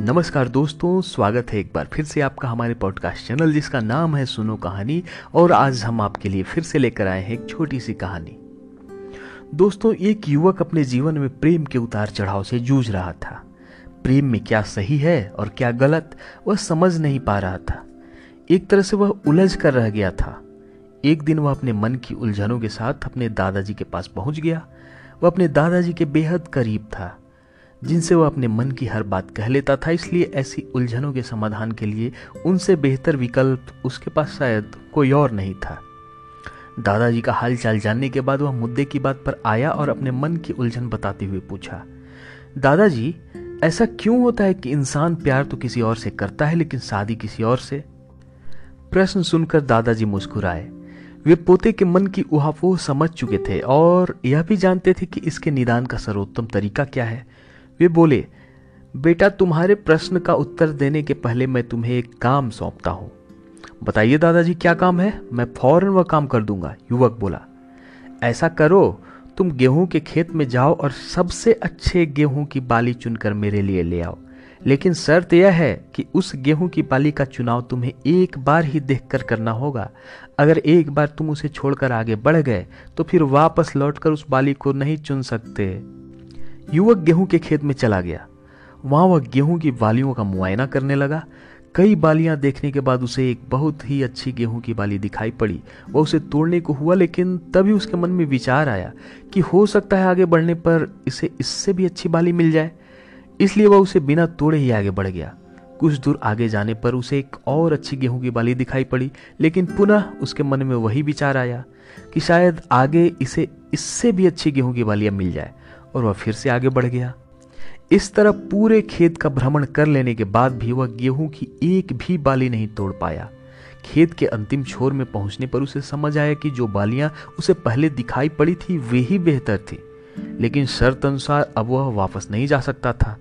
नमस्कार दोस्तों, स्वागत है एक बार फिर से आपका हमारे पॉडकास्ट चैनल जिसका नाम है सुनो कहानी, और आज हम आपके लिए फिर से लेकर आए हैं एक छोटी सी कहानी। दोस्तों, एक युवक अपने जीवन में प्रेम के उतार चढ़ाव से जूझ रहा था। प्रेम में क्या सही है और क्या गलत, वह समझ नहीं पा रहा था। एक तरह से वह उलझ कर रह गया था। एक दिन वह अपने मन की उलझनों के साथ अपने दादाजी के पास पहुँच गया। वह अपने दादाजी के बेहद करीब था। जिनसे वह अपने मन की हर बात कह लेता था, इसलिए ऐसी उलझनों के समाधान के लिए उनसे बेहतर विकल्प उसके पास शायद कोई और नहीं था। दादाजी का हाल चाल जानने के बाद वह मुद्दे की बात पर आया और अपने मन की उलझन बताते हुए पूछा, दादाजी, ऐसा क्यों होता है कि इंसान प्यार तो किसी और से करता है, लेकिन शादी किसी और से? प्रश्न सुनकर दादाजी मुस्कुराए। वे पोते के मन की उहापोह समझ चुके थे और यह भी जानते थे कि इसके निदान का सर्वोत्तम तरीका क्या है। वे बोले, बेटा, तुम्हारे प्रश्न का उत्तर देने के पहले मैं तुम्हें एक काम सौंपता हूँ। बताइए दादाजी, क्या काम है? मैं फ़ौरन वह काम कर दूँगा, युवक बोला। ऐसा करो, तुम गेहूँ के खेत में जाओ और सबसे अच्छे गेहूँ की बाली चुनकर मेरे लिए ले आओ। लेकिन शर्त यह है कि उस गेहूँ की बाली का चुनाव तुम्हें एक बार ही देखकर करना होगा। अगर एक बार तुम उसे छोड़कर आगे बढ़ गए तो फिर वापस लौटकर उस बाली को नहीं चुन सकते। युवक गेहूँ के खेत में चला गया। वहाँ वह गेहूँ की बालियों का मुआयना करने लगा। कई बालियाँ देखने के बाद उसे एक बहुत ही अच्छी गेहूँ की बाली दिखाई पड़ी। वह उसे तोड़ने को हुआ, लेकिन तभी उसके मन में विचार आया कि हो सकता है आगे बढ़ने पर इसे इससे भी अच्छी बाली मिल जाए। इसलिए वह उसे बिना तोड़े ही आगे बढ़ गया। कुछ दूर आगे जाने पर उसे एक और अच्छी गेहूँ की बाली दिखाई पड़ी, लेकिन पुनः उसके मन में वही विचार आया कि शायद आगे इसे इससे भी अच्छी गेहूँ की बालियाँ मिल जाए। और वह फिर से आगे बढ़ गया। इस तरह पूरे खेत का भ्रमण कर लेने के बाद भी वह गेहूँ की एक भी बाली नहीं तोड़ पाया। खेत के अंतिम छोर में पहुँचने पर उसे समझ आया कि जो बालियाँ उसे पहले दिखाई पड़ी थी, वे ही बेहतर थी। लेकिन शर्त अनुसार अब वह वापस नहीं जा सकता था।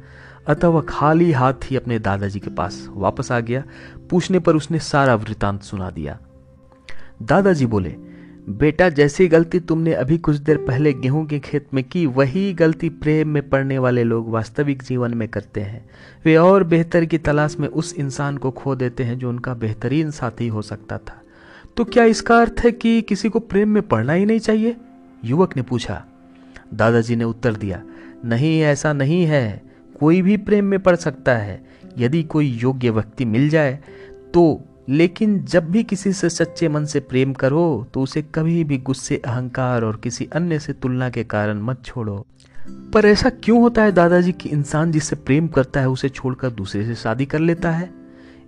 अतः वह खाली हाथ ही अपने दादाजी के पास वापस आ गया। पूछने पर उसने सारा वृतांत सुना दिया। दादाजी बोले बेटा, जैसी गलती तुमने अभी कुछ देर पहले गेहूँ के खेत में की, वही गलती प्रेम में पड़ने वाले लोग वास्तविक जीवन में करते हैं। वे और बेहतर की तलाश में उस इंसान को खो देते हैं जो उनका बेहतरीन साथी हो सकता था। तो क्या इसका अर्थ है कि किसी को प्रेम में पढ़ना ही नहीं चाहिए? युवक ने पूछा। दादाजी ने उत्तर दिया, नहीं, ऐसा नहीं है। कोई भी प्रेम में पड़ सकता है। यदि कोई योग्य व्यक्ति मिल जाए तो लेकिन जब भी किसी से सच्चे मन से प्रेम करो तो उसे कभी भी गुस्से, अहंकार और किसी अन्य से तुलना के कारण मत छोड़ो। पर ऐसा क्यों होता है दादाजी कि इंसान जिससे प्रेम करता है, उसे छोड़कर दूसरे से शादी कर लेता है?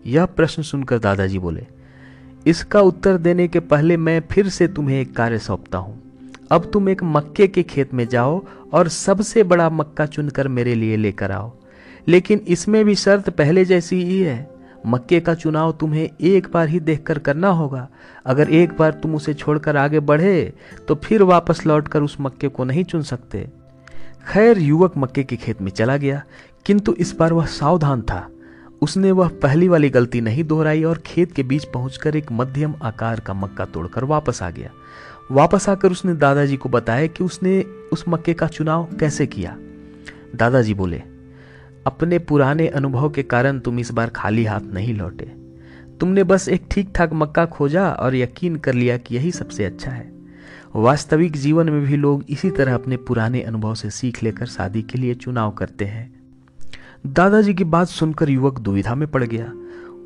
यह प्रश्न सुनकर दादाजी बोले, इसका उत्तर देने के पहले मैं फिर से तुम्हें एक कार्य सौंपता हूँ। अब तुम एक मक्के के खेत में जाओ और सबसे बड़ा मक्का चुनकर मेरे लिए लेकर आओ। लेकिन इसमें भी शर्त पहले जैसी ही है। मक्के का चुनाव तुम्हें एक बार ही देखकर करना होगा। अगर एक बार तुम उसे छोड़कर आगे बढ़े तो फिर वापस लौटकर उस मक्के को नहीं चुन सकते। खैर, युवक मक्के के खेत में चला गया, किंतु इस बार वह सावधान था। उसने वह पहली वाली गलती नहीं दोहराई और खेत के बीच पहुंचकर एक मध्यम आकार का मक्का तोड़कर वापस आ गया। वापस आकर उसने दादाजी को बताया कि उसने उस मक्के का चुनाव कैसे किया। दादाजी बोले अपने पुराने अनुभव के कारण तुम इस बार खाली हाथ नहीं लौटे। तुमने बस एक ठीक ठाक मक्का खोजा और यकीन कर लिया कि यही सबसे अच्छा है। वास्तविक जीवन में भी लोग इसी तरह अपने पुराने अनुभव से सीख लेकर शादी के लिए चुनाव करते हैं। दादाजी की बात सुनकर युवक दुविधा में पड़ गया।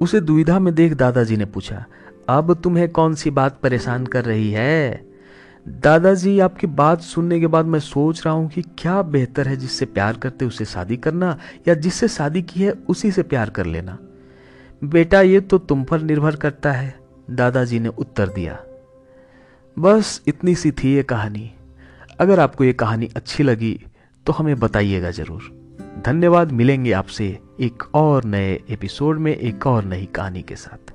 उसे दुविधा में देख दादाजी ने पूछा, अब तुम्हें कौन सी बात परेशान कर रही है? दादाजी, आपकी बात सुनने के बाद मैं सोच रहा हूँ कि क्या बेहतर है जिससे प्यार करते उसे शादी करना, या जिससे शादी की है उसी से प्यार कर लेना। बेटा, ये तो तुम पर निर्भर करता है, दादाजी ने उत्तर दिया। बस इतनी सी थी ये कहानी। अगर आपको ये कहानी अच्छी लगी तो हमें बताइएगा ज़रूर। धन्यवाद, मिलेंगे आपसे एक और नए एपिसोड में, एक और नई कहानी के साथ।